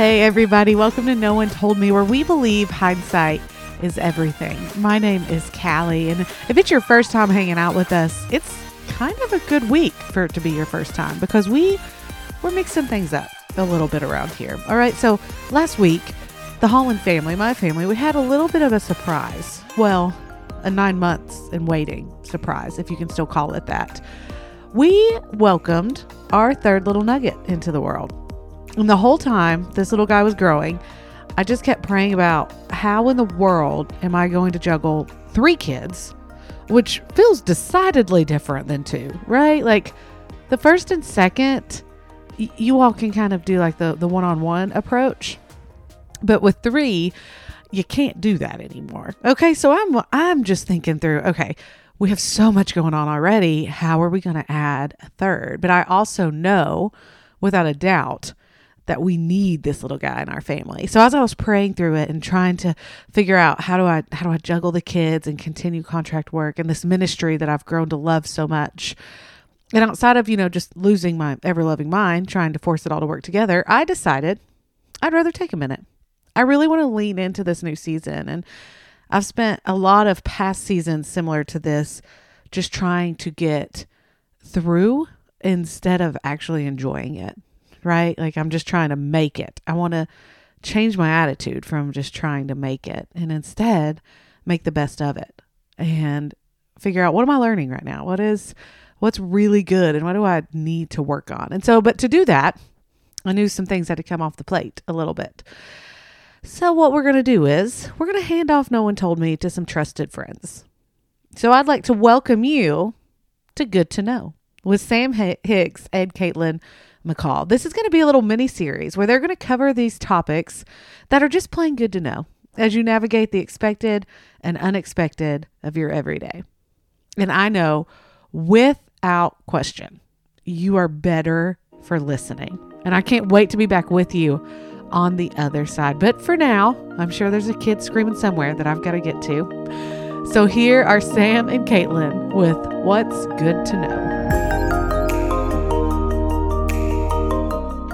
Hey, everybody, welcome to No One Told Me, where we believe hindsight is everything. My name is Callie, and if it's your first time hanging out with us, it's kind of a good week for it to be your first time because we we're mixing things up a little bit around here. All right, so last week, the Holland family, my family, we had a little bit of a surprise. Well, a nine months in waiting surprise, if you can still call it that. We welcomed our third little nugget into the world. And the whole time this little guy was growing, I just kept praying about how in the world am I going to juggle three kids, which feels decidedly different than two, right? Like the first and second, y- you all can kind of do like the the one-on-one approach. But with three, you can't do that anymore. Okay, so I'm I'm just thinking through, okay, we have so much going on already. How are we going to add a third? But I also know without a doubt that we need this little guy in our family. So as I was praying through it and trying to figure out how do I how do I juggle the kids and continue contract work and this ministry that I've grown to love so much. And outside of, you know, just losing my ever loving mind, trying to force it all to work together, I decided I'd rather take a minute. I really want to lean into this new season. And I've spent a lot of past seasons similar to this just trying to get through instead of actually enjoying it, right? Like I'm just trying to make it. I want to change my attitude from just trying to make it and instead make the best of it and figure out what am I learning right now? What is what's really good and what do I need to work on? And so but to do that, I knew some things had to come off the plate a little bit. So, what we're going to do is we're going to hand off No One Told Me to some trusted friends. So, I'd like to welcome you to Good to Know with Sam Hicks and Katelyn McCall. This is going to be a little mini series where they're going to cover these topics that are just plain good to know as you navigate the expected and unexpected of your everyday. And I know without question, you are better for listening. And I can't wait to be back with you on the other side. But for now, I'm sure there's a kid screaming somewhere that I've got to get to. So here are Sam and Katelyn with What's Good to Know.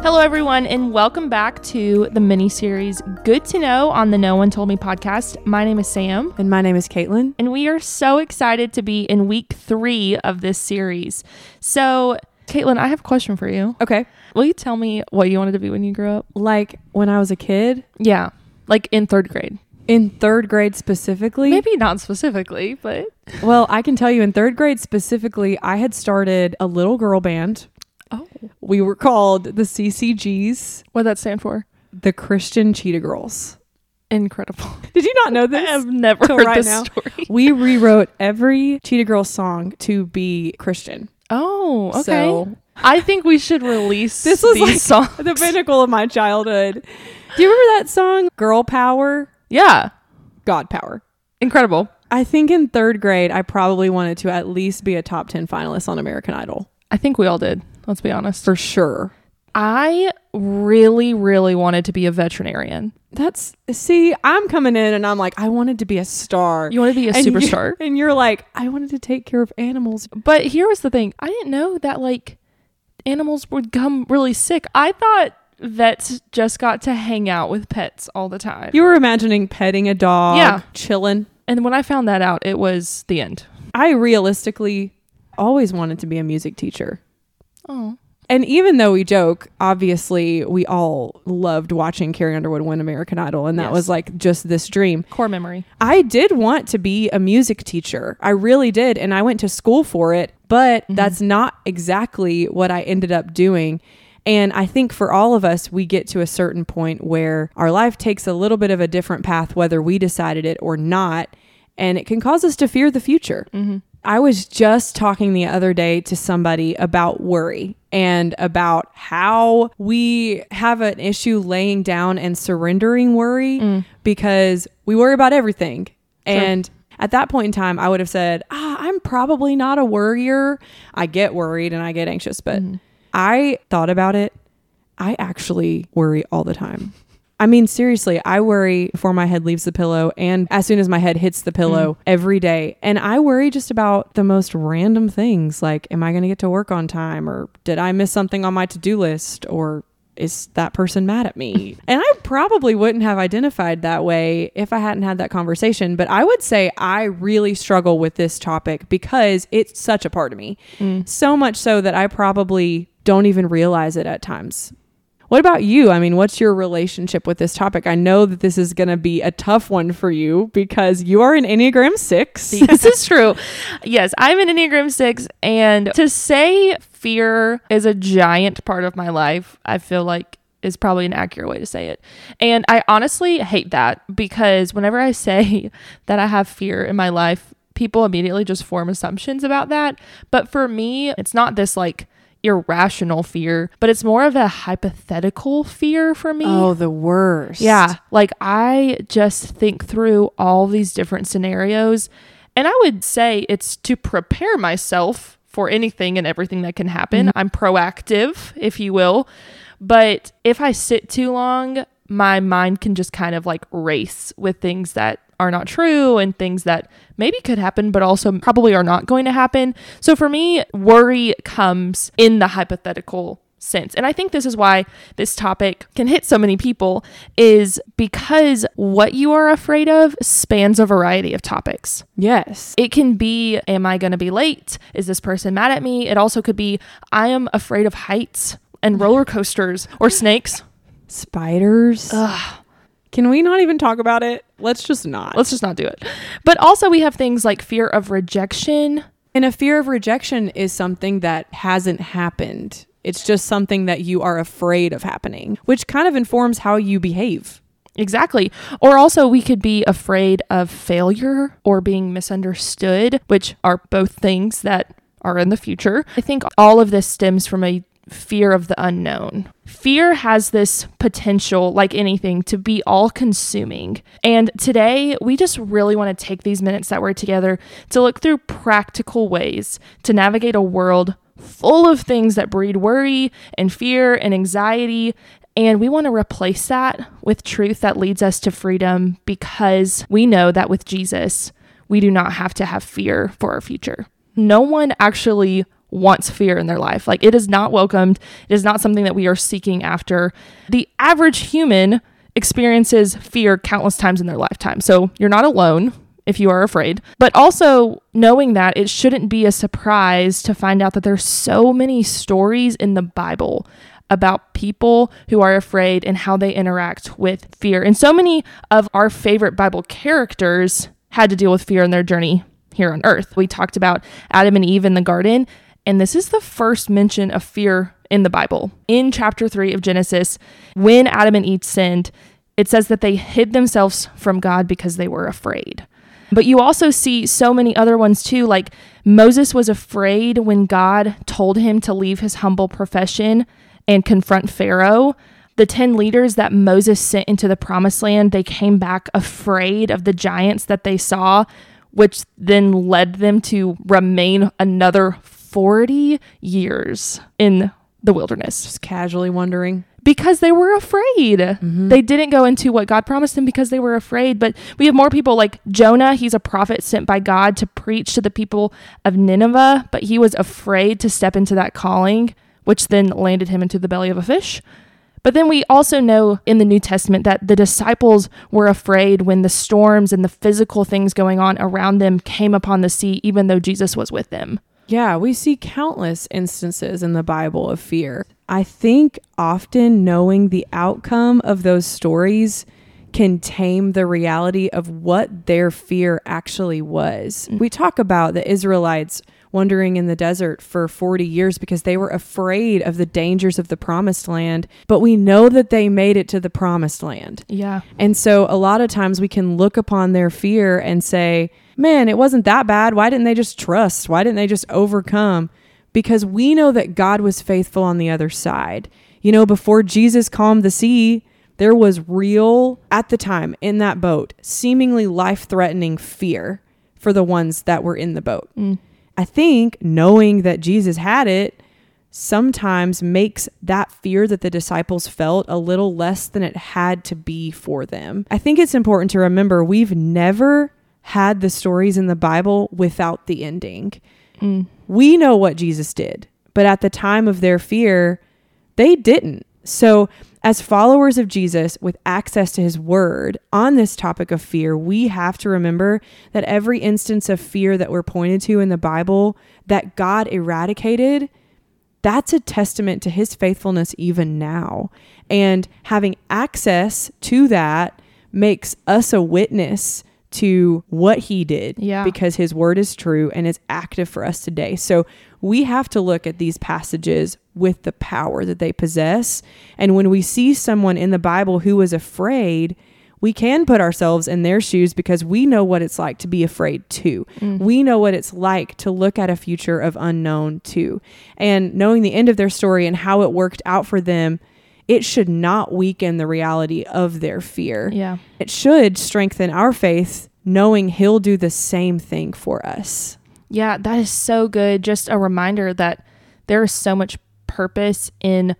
Hello, everyone, and welcome back to the mini series Good to Know on the No One Told Me podcast. My name is Sam, And my name is Katelyn. and we are so excited to be in week three of this series. So, Katelyn, I have a question for you. Okay. Will you tell me what you wanted to be when you grew up? Like when I was a kid, Yeah, like in third grade. in third grade specifically. Maybe not specifically, but Well, I can tell you in third grade specifically, I had started a little girl band. Oh, We were called the CCGs, what does that stand for? the Christian Cheetah Girls. Incredible. Did you not know this? I've never heard right this now. story. we rewrote every Cheetah Girl song to be Christian. Oh, okay. So I think we should release This was like songs. the pinnacle of my childhood. Do you remember that song, Girl Power, Yeah, God Power? incredible. I think in third grade, I probably wanted to at least be a top 10 finalist on American Idol. I think we all did. Let's be honest. For sure. I really, really wanted to be a veterinarian. That's, see, I'm coming in and I'm like, I wanted to be a star. You want to be a And you- superstar. And you're like, I wanted to take care of animals. But here was the thing I didn't know that like animals would come really sick. I thought vets just got to hang out with pets all the time. You were imagining petting a dog, Yeah. chilling. and when I found that out, it was the end. I realistically always wanted to be a music teacher. Oh. And even though we joke, obviously we all loved watching Carrie Underwood win American Idol, and that Yes. was like just this dream. Core memory. I did want to be a music teacher. I really did. And I went to school for it, but mm-hmm. that's not exactly what I ended up doing. And I think for all of us, we get to a certain point where our life takes a little bit of a different path, whether we decided it or not. And it can cause us to fear the future. Mm-hmm. I was just talking the other day to somebody about worry and about how we have an issue laying down and surrendering worry because we worry about everything. And at that point in time, I would have said, ah, I'm probably not a worrier. I get worried and I get anxious, but I thought about it. I actually worry all the time. I mean, seriously, I worry before my head leaves the pillow and as soon as my head hits the pillow mm. every day. And I worry just about the most random things like, am I going to get to work on time? Or did I miss something on my to do list? Or is that person mad at me? and I probably wouldn't have identified that way if I hadn't had that conversation. But I would say I really struggle with this topic because it's such a part of me. Mm. So much so that I probably don't even realize it at times. What about you? I mean, what's your relationship with this topic? I know that this is going to be a tough one for you because you are an Enneagram 6. this is true. Yes, I'm an Enneagram 6 and to say fear is a giant part of my life, I feel like is probably an accurate way to say it. And I honestly hate that because whenever I say that I have fear in my life, people immediately just form assumptions about that. But for me, it's not this like irrational fear, but it's more of a hypothetical fear for me. Oh, the worst. Yeah. Like I just think through all these different scenarios. And I would say it's to prepare myself for anything and everything that can happen. Mm-hmm. I'm proactive, if you will. But if I sit too long, my mind can just kind of like race with things that are not true and things that maybe could happen, but also probably are not going to happen. So for me, worry comes in the hypothetical sense. And I think this is why this topic can hit so many people is because what you are afraid of spans a variety of topics. Yes. It can be, am I going to be late? Is this person mad at me? It also could be, I am afraid of heights and roller coasters or snakes. Spiders. Can we not even talk about it? Let's just not. Let's just not do it. But also, we have things like fear of rejection. and a fear of rejection is something that hasn't happened. It's just something that you are afraid of happening, which kind of informs how you behave. Exactly. Or also, we could be afraid of failure or being misunderstood, which are both things that are in the future. I think all of this stems from a fear of the unknown. Fear has this potential, like anything, to be all consuming. And today, we just really want to take these minutes that we're together to look through practical ways to navigate a world full of things that breed worry and fear and anxiety. And we want to replace that with truth that leads us to freedom because we know that with Jesus, we do not have to have fear for our future. No one actually wants fear in their life. Like it is not welcomed. It is not something that we are seeking after. The average human experiences fear countless times in their lifetime. So you're not alone if you are afraid. But also knowing that it shouldn't be a surprise to find out that there's so many stories in the Bible about people who are afraid and how they interact with fear. And so many of our favorite Bible characters had to deal with fear in their journey here on earth. We talked about Adam and Eve in the garden, and this is the first mention of fear in the Bible. In chapter 3 of Genesis, when Adam and Eve sinned, it says that they hid themselves from God because they were afraid. But you also see so many other ones too, like Moses was afraid when God told him to leave his humble profession and confront Pharaoh. The 10 leaders that Moses sent into the promised land, they came back afraid of the giants that they saw, which then led them to remain another 40 years in the wilderness Just casually wondering. because they were afraid. Mm-hmm. They didn't go into what God promised them because they were afraid. But we have more people like Jonah. He's a prophet sent by God to preach to the people of Nineveh, but he was afraid to step into that calling, which then landed him into the belly of a fish. But then we also know in the New Testament that the disciples were afraid when the storms and the physical things going on around them came upon the sea, even though Jesus was with them. Yeah, we see countless instances in the Bible of fear. I think often knowing the outcome of those stories can tame the reality of what their fear actually was. Mm. We talk about the Israelites wandering in the desert for 40 years because they were afraid of the dangers of the promised land, but we know that they made it to the promised land. Yeah. And so a lot of times we can look upon their fear and say, man, it wasn't that bad. Why didn't they just trust? Why didn't they just overcome? Because we know that God was faithful on the other side. You know, before Jesus calmed the sea, there was real, at the time in that boat, seemingly life threatening fear for the ones that were in the boat. Mm. I think knowing that Jesus had it sometimes makes that fear that the disciples felt a little less than it had to be for them. I think it's important to remember we've never had the stories in the Bible without the ending. Mm. We know what Jesus did, but at the time of their fear, they didn't. So, as followers of Jesus with access to his word on this topic of fear, we have to remember that every instance of fear that we're pointed to in the Bible that God eradicated, that's a testament to his faithfulness even now. And having access to that makes us a witness to what he did Yeah. because his word is true and is active for us today. So we have to look at these passages with the power that they possess. And when we see someone in the Bible who was afraid, we can put ourselves in their shoes because we know what it's like to be afraid too. Mm. We know what it's like to look at a future of unknown too. And knowing the end of their story and how it worked out for them, it should not weaken the reality of their fear. Yeah. It should strengthen our faith knowing he'll do the same thing for us. Yeah, that is so good. Just a reminder that there is so much purpose in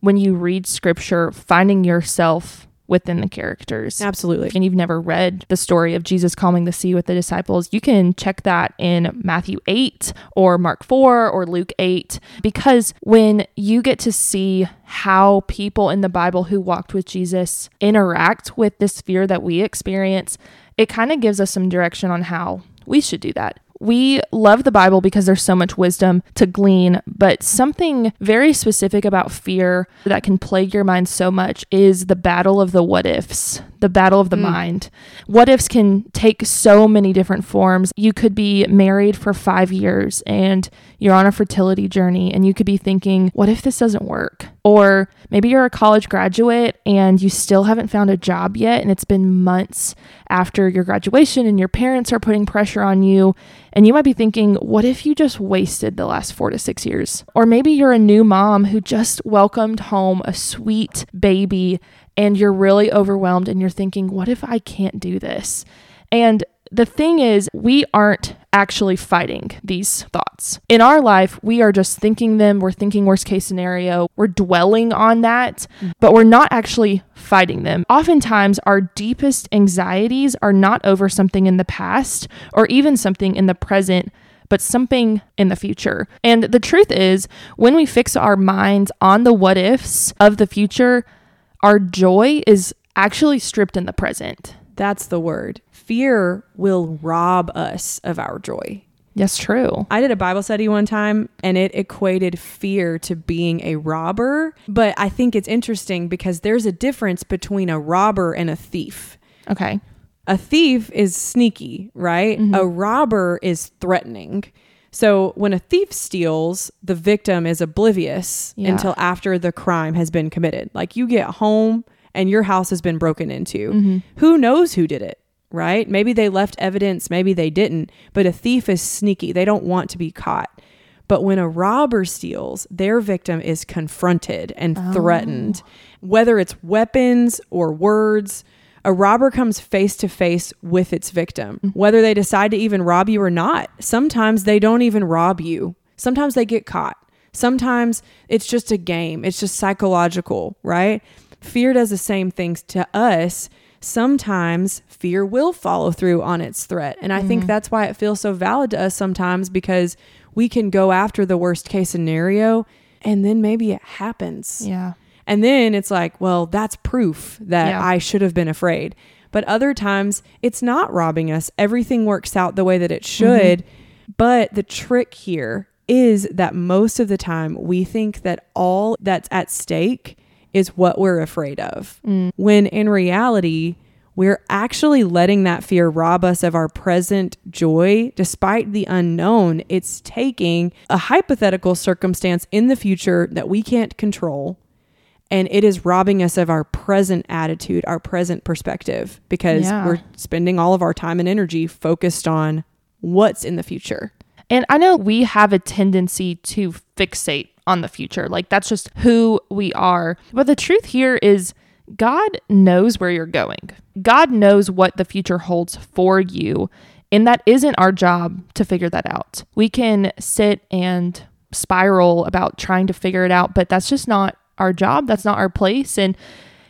when you read scripture, finding yourself within the characters. Absolutely. And you've never read the story of Jesus calming the sea with the disciples, you can check that in Matthew 8 or Mark 4 or Luke 8. Because when you get to see how people in the Bible who walked with Jesus interact with this fear that we experience, it kind of gives us some direction on how we should do that. We love the Bible because there's so much wisdom to glean, but something very specific about fear that can plague your mind so much is the battle of the what ifs, the battle of the hmm. mind. What ifs can take so many different forms. You could be married for five years and you're on a fertility journey, and you could be thinking, what if this doesn't work? Or maybe you're a college graduate and you still haven't found a job yet, and it's been months after your graduation, and your parents are putting pressure on you. And you might be thinking, what if you just wasted the last four to six years? Or maybe you're a new mom who just welcomed home a sweet baby and you're really overwhelmed and you're thinking, what if I can't do this? And the thing is, we aren't actually fighting these thoughts. In our life, we are just thinking them, we're thinking worst case scenario, we're dwelling on that, mm-hmm. but we're not actually fighting them. Oftentimes, our deepest anxieties are not over something in the past or even something in the present. But something in the future. And the truth is, when we fix our minds on the what ifs of the future, our joy is actually stripped in the present. That's the word. Fear will rob us of our joy. That's true. I did a Bible study one time and it equated fear to being a robber. But I think it's interesting because there's a difference between a robber and a thief. Okay. A thief is sneaky, right? Mm-hmm. A robber is threatening. So when a thief steals, the victim is oblivious Yeah. until after the crime has been committed. Like you get home and your house has been broken into. Mm-hmm. Who knows who did it, right? Maybe they left evidence, maybe they didn't, but a thief is sneaky. They don't want to be caught. But when a robber steals, their victim is confronted and threatened, oh. whether it's weapons or words. A robber comes face to face with its victim, mm-hmm. whether they decide to even rob you or not. Sometimes they don't even rob you. Sometimes they get caught. Sometimes it's just a game. It's just psychological, right? Fear does the same things to us. Sometimes fear will follow through on its threat. And I think mm-hmm. that's why it feels so valid to us sometimes because we can go after the worst case scenario and then maybe it happens. Yeah. And then it's like, well, that's proof that Yeah. I should have been afraid. But other times it's not robbing us. Everything works out the way that it mm-hmm. should. But the trick here is that most of the time we think that all that's at stake is what we're afraid of. Mm. When in reality, we're actually letting that fear rob us of our present joy despite the unknown. It's taking a hypothetical circumstance in the future that we can't control and it is robbing us of our present attitude, our present perspective, because Yeah. we're spending all of our time and energy focused on what's in the future. And I know we have a tendency to fixate on the future. Like that's just who we are. But the truth here is God knows where you're going. God knows what the future holds for you. And that isn't our job to figure that out. We can sit and spiral about trying to figure it out, but that's just not our job. That's not our place. And,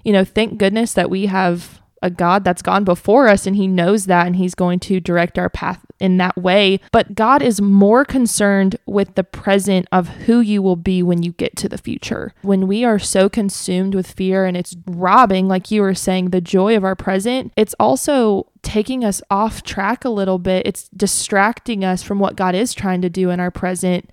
you know, thank goodness that we have a God that's gone before us and he knows that and he's going to direct our path in that way. But God is more concerned with the present of who you will be when you get to the future. When we are so consumed with fear and it's robbing, like you were saying, the joy of our present, it's also taking us off track a little bit. It's distracting us from what God is trying to do in our present.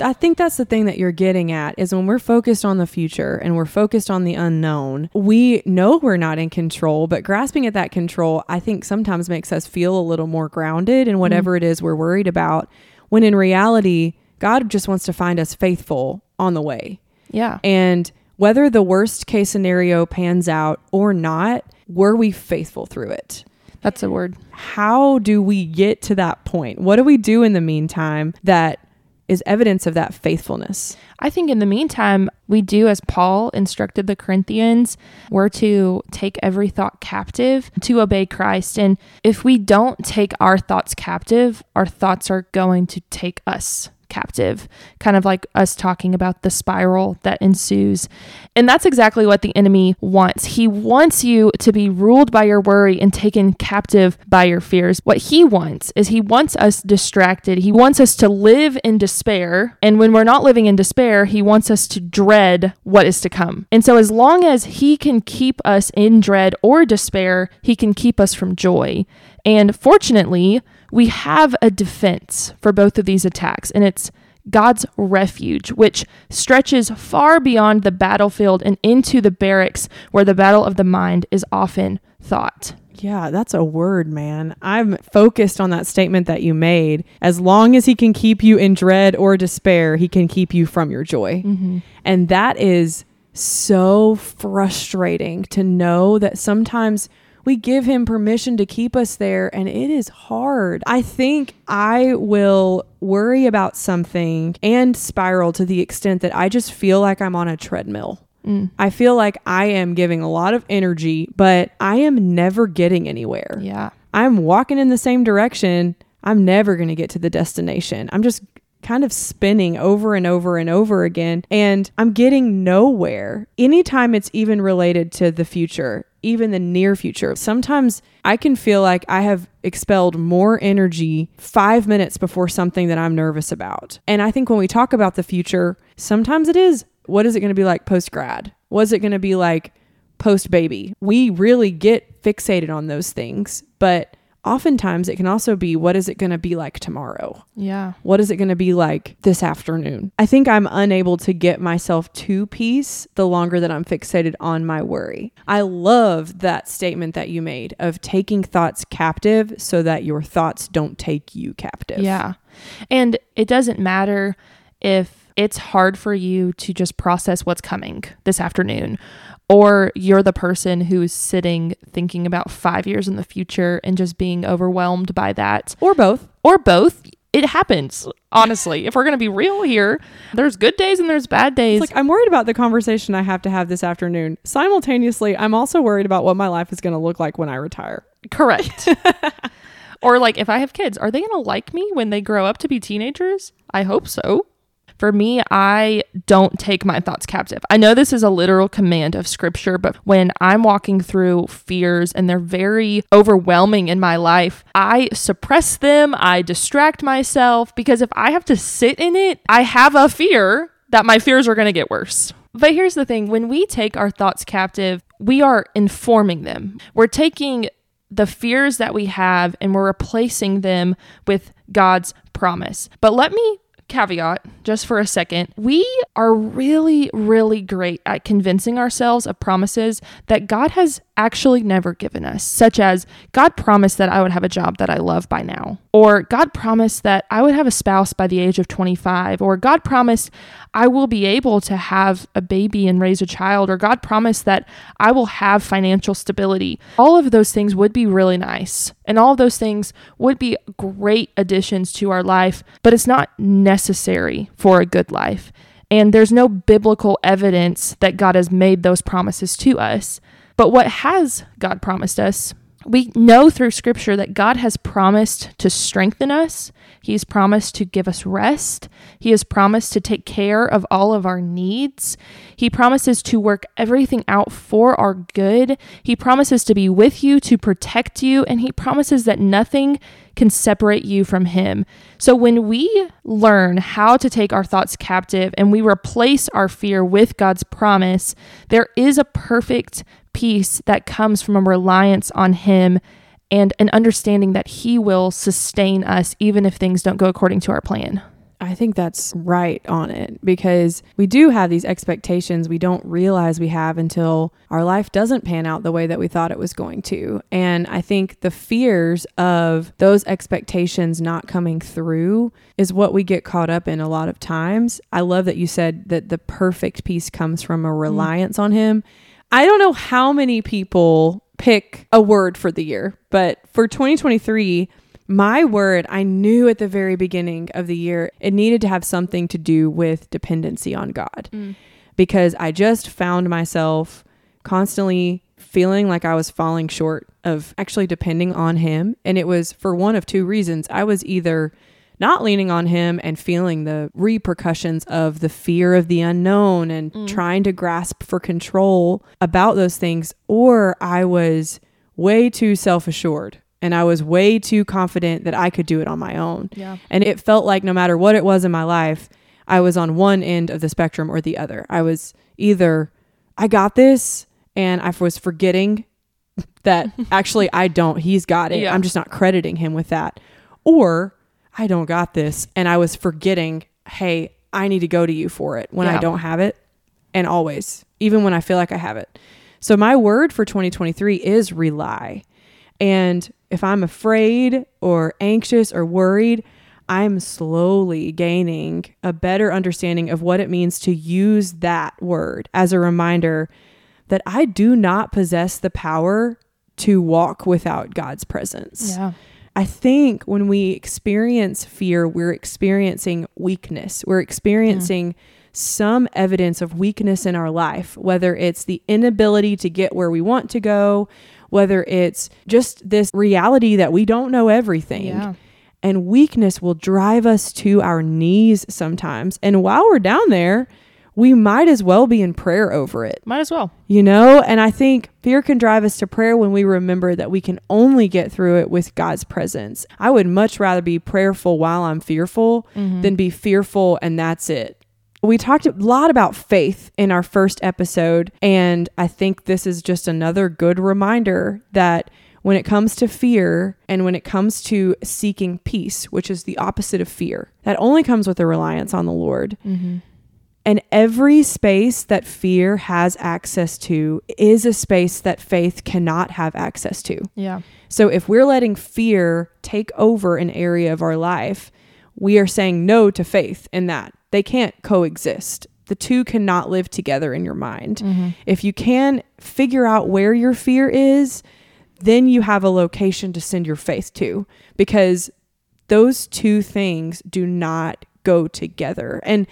I think that's the thing that you're getting at is when we're focused on the future and we're focused on the unknown, we know we're not in control, but grasping at that control, I think sometimes makes us feel a little more grounded in whatever mm-hmm. it is we're worried about. When in reality, God just wants to find us faithful on the way. Yeah. And whether the worst case scenario pans out or not, were we faithful through it? That's a word. How do we get to that point? What do we do in the meantime that is evidence of that faithfulness? I think in the meantime, we do as Paul instructed the Corinthians, we're to take every thought captive to obey Christ. And if we don't take our thoughts captive, our thoughts are going to take us captive, kind of like us talking about the spiral that ensues. And that's exactly what the enemy wants. He wants you to be ruled by your worry and taken captive by your fears. What he wants is he wants us distracted. He wants us to live in despair. And when we're not living in despair, he wants us to dread what is to come. And so, as long as he can keep us in dread or despair, he can keep us from joy. And fortunately, we have a defense for both of these attacks, and it's God's refuge, which stretches far beyond the battlefield and into the barracks where the battle of the mind is often thought. Yeah, that's a word, man. I'm focused on that statement that you made. As long as he can keep you in dread or despair, he can keep you from your joy. Mm-hmm. And that is so frustrating to know that sometimes we give him permission to keep us there, and it is hard. I think I will worry about something and spiral to the extent that I just feel like I'm on a treadmill. Mm. I feel like I am giving a lot of energy, but I am never getting anywhere. Yeah. I'm walking in the same direction. I'm never going to get to the destination. I'm just kind of spinning over and over and over again, and I'm getting nowhere. Anytime it's even related to the future, even the near future. Sometimes I can feel like I have expelled more energy five minutes before something that I'm nervous about. And I think when we talk about the future, sometimes it is what is it going to be like post grad? What's it going to be like post baby? We really get fixated on those things, but oftentimes it can also be what is it going to be like tomorrow? Yeah. What is it going to be like this afternoon? I think I'm unable to get myself to peace the longer that I'm fixated on my worry. I love that statement that you made of taking thoughts captive so that your thoughts don't take you captive. Yeah. And it doesn't matter if it's hard for you to just process what's coming this afternoon or you're the person who's sitting thinking about five years in the future and just being overwhelmed by that. Or both. Or both. It happens, honestly. if we're going to be real here, there's good days and there's bad days. It's like, I'm worried about the conversation I have to have this afternoon. Simultaneously, I'm also worried about what my life is going to look like when I retire. Correct. or like, if I have kids, are they going to like me when they grow up to be teenagers? I hope so. For me, I don't take my thoughts captive. I know this is a literal command of scripture, but when I'm walking through fears and they're very overwhelming in my life, I suppress them, I distract myself because if I have to sit in it, I have a fear that my fears are going to get worse. But here's the thing when we take our thoughts captive, we are informing them. We're taking the fears that we have and we're replacing them with God's promise. But let me caveat just for a second. We are really, really great at convincing ourselves of promises that God has actually never given us, such as God promised that I would have a job that I love by now, or God promised that I would have a spouse by the age of 25, or God promised I will be able to have a baby and raise a child, or God promised that I will have financial stability. All of those things would be really nice, and all of those things would be great additions to our life, but it's not necessary for a good life. And there's no biblical evidence that God has made those promises to us. But what has God promised us we know through scripture that God has promised to strengthen us. He's promised to give us rest. He has promised to take care of all of our needs. He promises to work everything out for our good. He promises to be with you, to protect you, and He promises that nothing can separate you from Him. So when we learn how to take our thoughts captive and we replace our fear with God's promise, there is a perfect peace that comes from a reliance on Him and an understanding that He will sustain us even if things don't go according to our plan. I think that's right on it because we do have these expectations we don't realize we have until our life doesn't pan out the way that we thought it was going to. And I think the fears of those expectations not coming through is what we get caught up in a lot of times. I love that you said that the perfect peace comes from a reliance mm. on Him. I don't know how many people pick a word for the year, but for 2023, my word, I knew at the very beginning of the year it needed to have something to do with dependency on God mm. because I just found myself constantly feeling like I was falling short of actually depending on Him. And it was for one of two reasons. I was either not leaning on Him and feeling the repercussions of the fear of the unknown and mm. trying to grasp for control about those things, or I was way too self assured and I was way too confident that I could do it on my own. Yeah. And it felt like no matter what it was in my life, I was on one end of the spectrum or the other. I was either I got this and I was forgetting that actually I don't. He's got it. Yeah. I'm just not crediting him with that. Or I don't got this and I was forgetting, "Hey, I need to go to you for it when yeah. I don't have it." And always, even when I feel like I have it. So my word for 2023 is rely. And if I'm afraid or anxious or worried, I'm slowly gaining a better understanding of what it means to use that word as a reminder that I do not possess the power to walk without God's presence. Yeah. I think when we experience fear, we're experiencing weakness. We're experiencing mm. some evidence of weakness in our life, whether it's the inability to get where we want to go, whether it's just this reality that we don't know everything. Yeah. And weakness will drive us to our knees sometimes. And while we're down there, we might as well be in prayer over it. Might as well. You know, and I think fear can drive us to prayer when we remember that we can only get through it with God's presence. I would much rather be prayerful while I'm fearful mm-hmm. than be fearful and that's it. We talked a lot about faith in our first episode, and I think this is just another good reminder that when it comes to fear and when it comes to seeking peace, which is the opposite of fear, that only comes with a reliance on the Lord. Mm-hmm. And every space that fear has access to is a space that faith cannot have access to. Yeah. So if we're letting fear take over an area of our life, we are saying no to faith in that. They can't coexist. The two cannot live together in your mind. Mm-hmm. If you can figure out where your fear is, then you have a location to send your faith to because those two things do not go together. And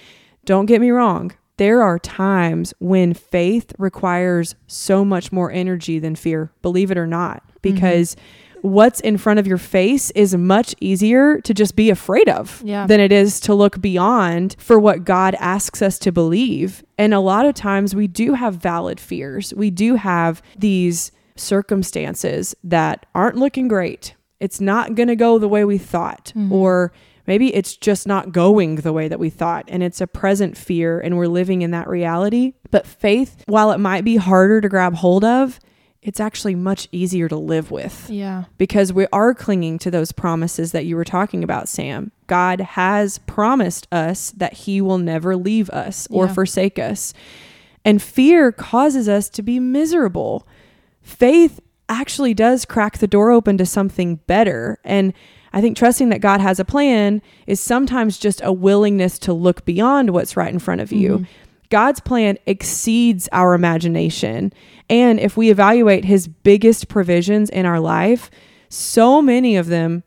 don't get me wrong, there are times when faith requires so much more energy than fear, believe it or not, mm-hmm. because mm-hmm what's in front of your face is much easier to just be afraid of yeah. than it is to look beyond for what God asks us to believe. And a lot of times we do have valid fears. We do have these circumstances that aren't looking great. It's not going to go the way we thought mm-hmm. or maybe it's just not going the way that we thought and it's a present fear and we're living in that reality. But faith, while it might be harder to grab hold of, it's actually much easier to live with. Yeah. Because we are clinging to those promises that you were talking about, Sam. God has promised us that He will never leave us or yeah. forsake us. And fear causes us to be miserable. Faith actually does crack the door open to something better. And I think trusting that God has a plan is sometimes just a willingness to look beyond what's right in front of you. Mm-hmm. God's plan exceeds our imagination. And if we evaluate his biggest provisions in our life, so many of them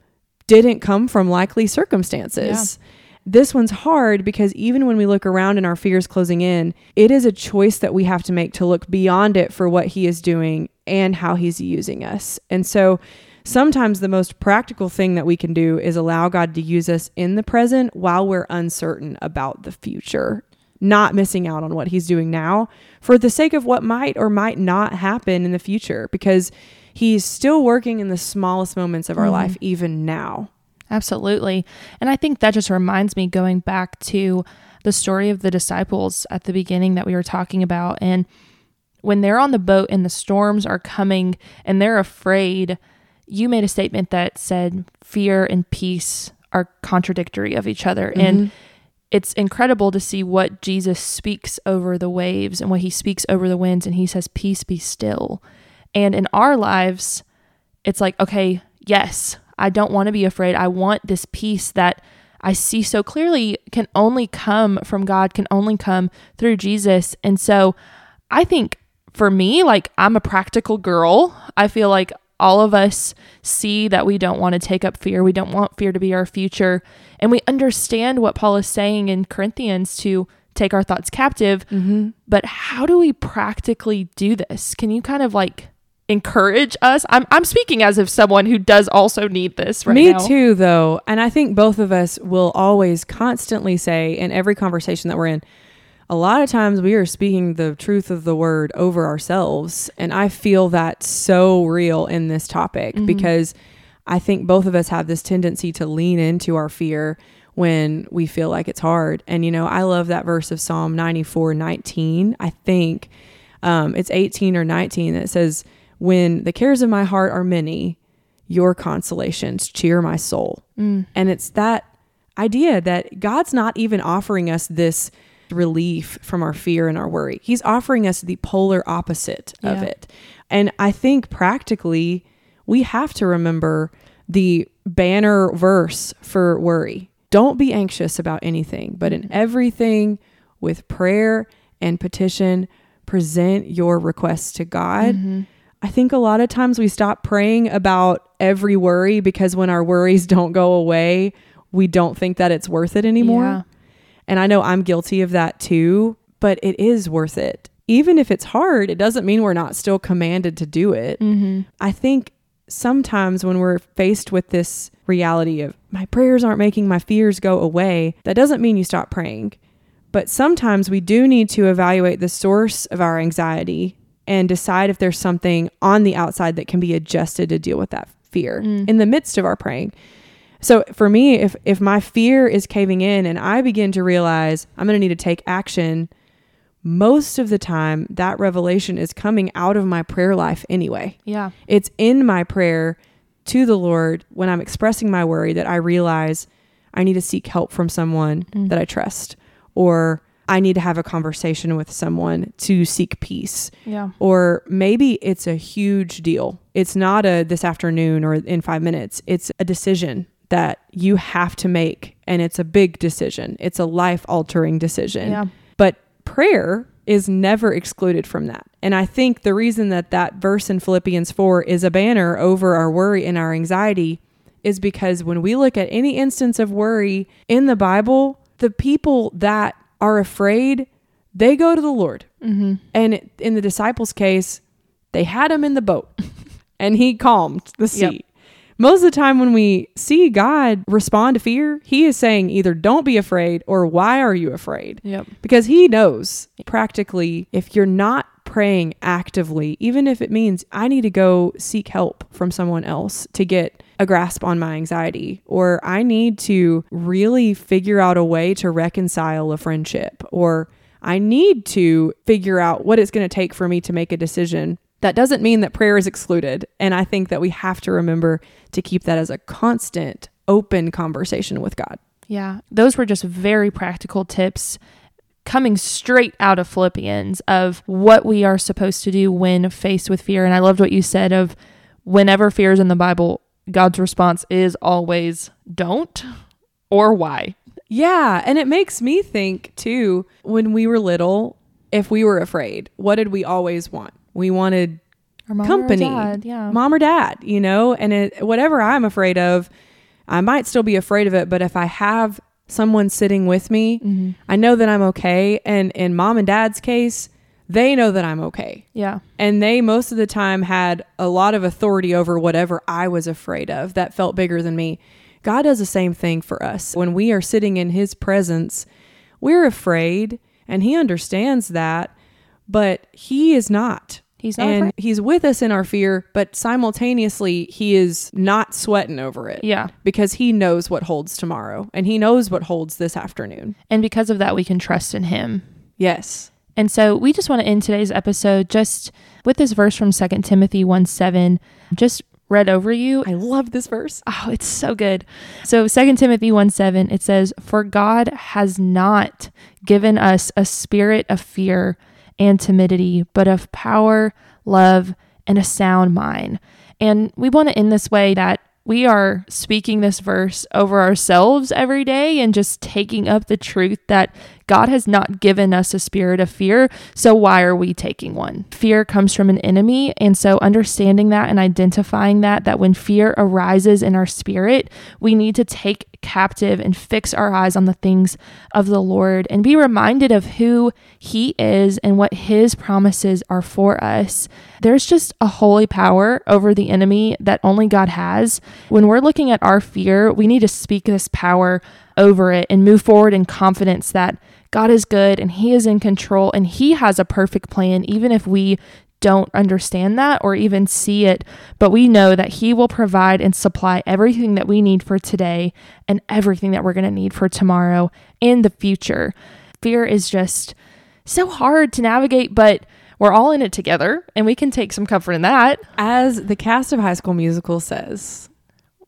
didn't come from likely circumstances. Yeah. This one's hard because even when we look around and our fears closing in, it is a choice that we have to make to look beyond it for what he is doing and how he's using us. And so sometimes the most practical thing that we can do is allow God to use us in the present while we're uncertain about the future, not missing out on what he's doing now for the sake of what might or might not happen in the future because he's still working in the smallest moments of our Mhm. life even now. Absolutely. And I think that just reminds me going back to the story of the disciples at the beginning that we were talking about. And when they're on the boat and the storms are coming and they're afraid, you made a statement that said fear and peace are contradictory of each other. And mm-hmm. it's incredible to see what Jesus speaks over the waves and what he speaks over the winds. And he says, Peace be still. And in our lives, it's like, okay, yes, I don't want to be afraid. I want this peace that I see so clearly can only come from God, can only come through Jesus. And so I think for me, like I'm a practical girl. I feel like all of us see that we don't want to take up fear. We don't want fear to be our future. And we understand what Paul is saying in Corinthians to take our thoughts captive. Mm-hmm. But how do we practically do this? Can you kind of like encourage us? I'm, I'm speaking as if someone who does also need this right Me now. too, though. And I think both of us will always constantly say in every conversation that we're in, a lot of times we are speaking the truth of the word over ourselves. And I feel that so real in this topic Mhm. because I think both of us have this tendency to lean into our fear when we feel like it's hard. And, you know, I love that verse of Psalm 94 19. I think um, it's 18 or 19 that says, When the cares of my heart are many, your consolations cheer my soul. Mm. And it's that idea that God's not even offering us this relief from our fear and our worry. He's offering us the polar opposite of it. And I think practically we have to remember the banner verse for worry. Don't be anxious about anything, but in everything with prayer and petition, present your requests to God. Mhm. I think a lot of times we stop praying about every worry because when our worries don't go away, we don't think that it's worth it anymore. Yeah. And I know I'm guilty of that too, but it is worth it. Even if it's hard, it doesn't mean we're not still commanded to do it. Mhm. I think sometimes when we're faced with this reality of my prayers aren't making my fears go away, that doesn't mean you stop praying. But sometimes we do need to evaluate the source of our anxiety and decide if there's something on the outside that can be adjusted to deal with that fear Mm. in the midst of our praying. So for me, if if my fear is caving in and I begin to realize I'm going to need to take action, most of the time that revelation is coming out of my prayer life anyway. Yeah. It's in my prayer to the Lord when I'm expressing my worry that I realize I need to seek help from someone Mm. that I trust or I need to have a conversation with someone to seek peace Yeah. or maybe it's a huge deal. It's not a this afternoon or in 5 minutes. It's a decision that you have to make and it's a big decision. It's a life altering decision. Yeah. But prayer is never excluded from that. And I think the reason that that verse in Philippians 4 is a banner over our worry and our anxiety is because when we look at any instance of worry in the Bible, the people that are afraid, they go to the Lord. Mm-hmm. And in the disciples' case, they had him in the boat and he calmed the sea. Yep. Most of the time, when we see God respond to fear, he is saying either don't be afraid or why are you afraid? Yep. Because he knows practically if you're not praying actively, even if it means I need to go seek help from someone else to get a grasp on my anxiety, or I need to really figure out a way to reconcile a friendship, or I need to figure out what it's going to take for me to make a decision. That doesn't mean that prayer is excluded. And I think that we have to remember to keep that as a constant, open conversation with God. Yeah. Those were just very practical tips coming straight out of Philippians of what we are supposed to do when faced with fear. And I loved what you said of whenever fear is in the Bible, God's response is always don't or why. Yeah, and it makes me think too when we were little, if we were afraid, what did we always want? We wanted mom Company. Or dad. Yeah. mom or dad, you know, and it, whatever I'm afraid of, I might still be afraid of it, but if I have someone sitting with me, Mhm. I know that I'm okay. And in mom and dad's case, they know that I'm okay. Yeah. And they most of the time had a lot of authority over whatever I was afraid of that felt bigger than me. God does the same thing for us. When we are sitting in His presence, we're afraid, and He understands that, but He is not. He's not and afraid. He's with us in our fear, but simultaneously, He is not sweating over it. Yeah. Because He knows what holds tomorrow, and He knows what holds this afternoon. And because of that, we can trust in him. Yes. And so we just want to end today's episode just with this verse from 2 Timothy 1 7, just read over you. I love this verse. Oh, it's so good. So 2 Timothy 1 7, it says, For God has not given us a spirit of fear and timidity, but of power, love, and a sound mind. And we want to end this way that we are speaking this verse over ourselves every day and just taking up the truth that God has not given us a spirit of fear. So why are we taking one? Fear comes from an enemy. And so understanding that and identifying that, that when fear arises in our spirit, we need to take captive and fix our eyes on the things of the Lord and be reminded of who He is and what His promises are for us. There's just a holy power over the enemy that only God has. When we're looking at our fear, we need to speak this power over it and move forward in confidence that God is good and He is in control and He has a perfect plan, even if we don't understand that or even see it, but we know that He will provide and supply everything that we need for today and everything that we're going to need for tomorrow in the future. Fear is just so hard to navigate, but we're all in it together and we can take some comfort in that. As the cast of High School Musical says,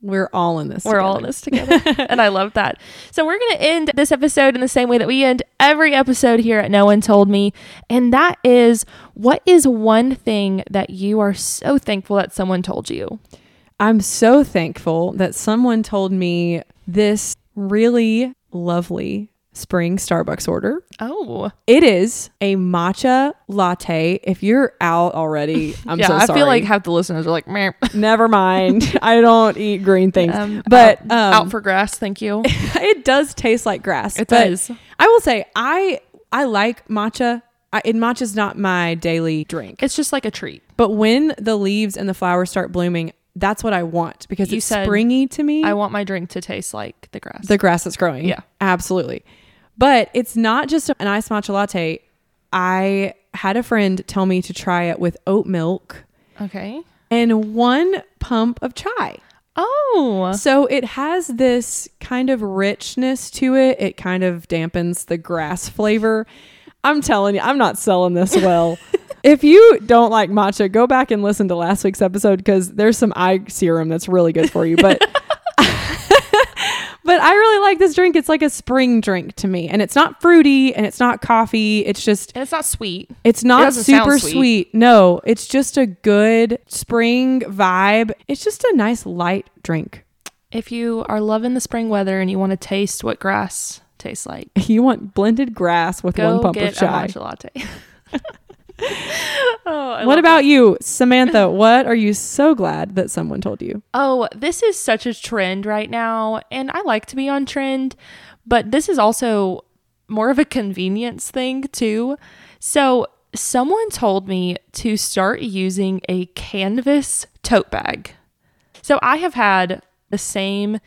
we're all in this. Together. We're all in this together. and I love that. So we're going to end this episode in the same way that we end every episode here at No One Told Me. And that is what is one thing that you are so thankful that someone told you? I'm so thankful that someone told me this really lovely spring Starbucks order. Oh, It is a matcha latte. If you're out already, I'm yeah. so sorry. I feel like half the listeners are like, Meh. never mind. I don't eat green things. Um, but out, um, out for grass. Thank you. it does taste like grass. It does. I will say I I like matcha. I, and matcha's not my daily drink. It's just like a treat. But when the leaves and the flowers start blooming, that's what I want because You it's said, springy to me. I want my drink to taste like the grass. the grass that's growing. Yeah. Absolutely. But it's not just an iced matcha latte. I had a friend tell me to try it with oat milk okay. and one pump of chai. Oh, So it has this kind of richness to it. It kind of dampens the grass flavor. I'm telling you, I'm not selling this well. if you don't like matcha, go back and listen to last week's episode because there's some eye serum that's really good for you. But but I really like this drink. It's like a spring drink to me, and it's not fruity and it's not coffee. It's just and it's not sweet. it's not doesn't super sweet. sweet. No, it's just a good spring vibe. It's just a nice light drink. If you are loving the spring weather and you want to taste what grass tastes like, You want blended grass with go one pump get of chai. a matcha latte. oh, What about you, Samantha? what are you so glad that someone told you? Oh, this is such a trend right now, and I like to be on trend, but this is also more of a convenience thing too. So, someone told me to start using a canvas tote bag. So, I have had the same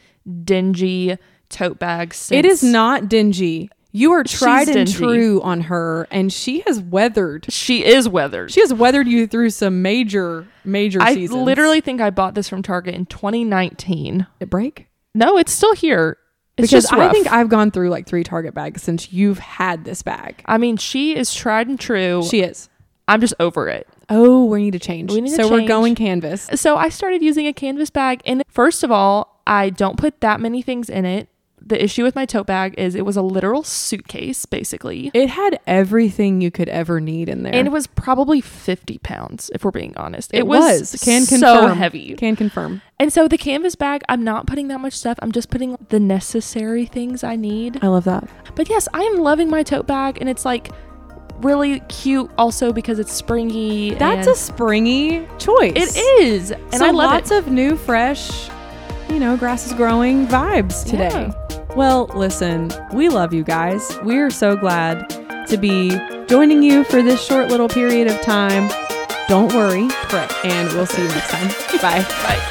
dingy tote bag since It is not dingy. You are She's tried and true on her, and she has weathered. She is weathered. She has weathered you through some major, major I seasons. literally think I bought this from Target in 2019. It break No, it's still here. It's because I think I've gone through like three Target bags since you've had this bag. I mean, she is tried and true. She is. I'm just over it. Oh, we need to change. We need to so we're going canvas. So I started using a canvas bag, and first of all, I don't put that many things in it. The issue with my tote bag is it was a literal suitcase, basically. It had everything you could ever need in there. And it was probably 50 pounds, if we're being honest. It was. Can so confirm. heavy. Can confirm. And so the canvas bag, I'm not putting that much stuff. I'm just putting the necessary things I need. I love that. But yes, I am loving my tote bag, and it's like really cute also because it's springy. That's a springy choice. it is, and so I love lots it. of new, fresh, you know, grass is growing vibes today. Well, listen, we love you guys. We're so glad to be joining you for this short little period of time. Don't worry, Pray. and we'll see you next time. Bye. Bye.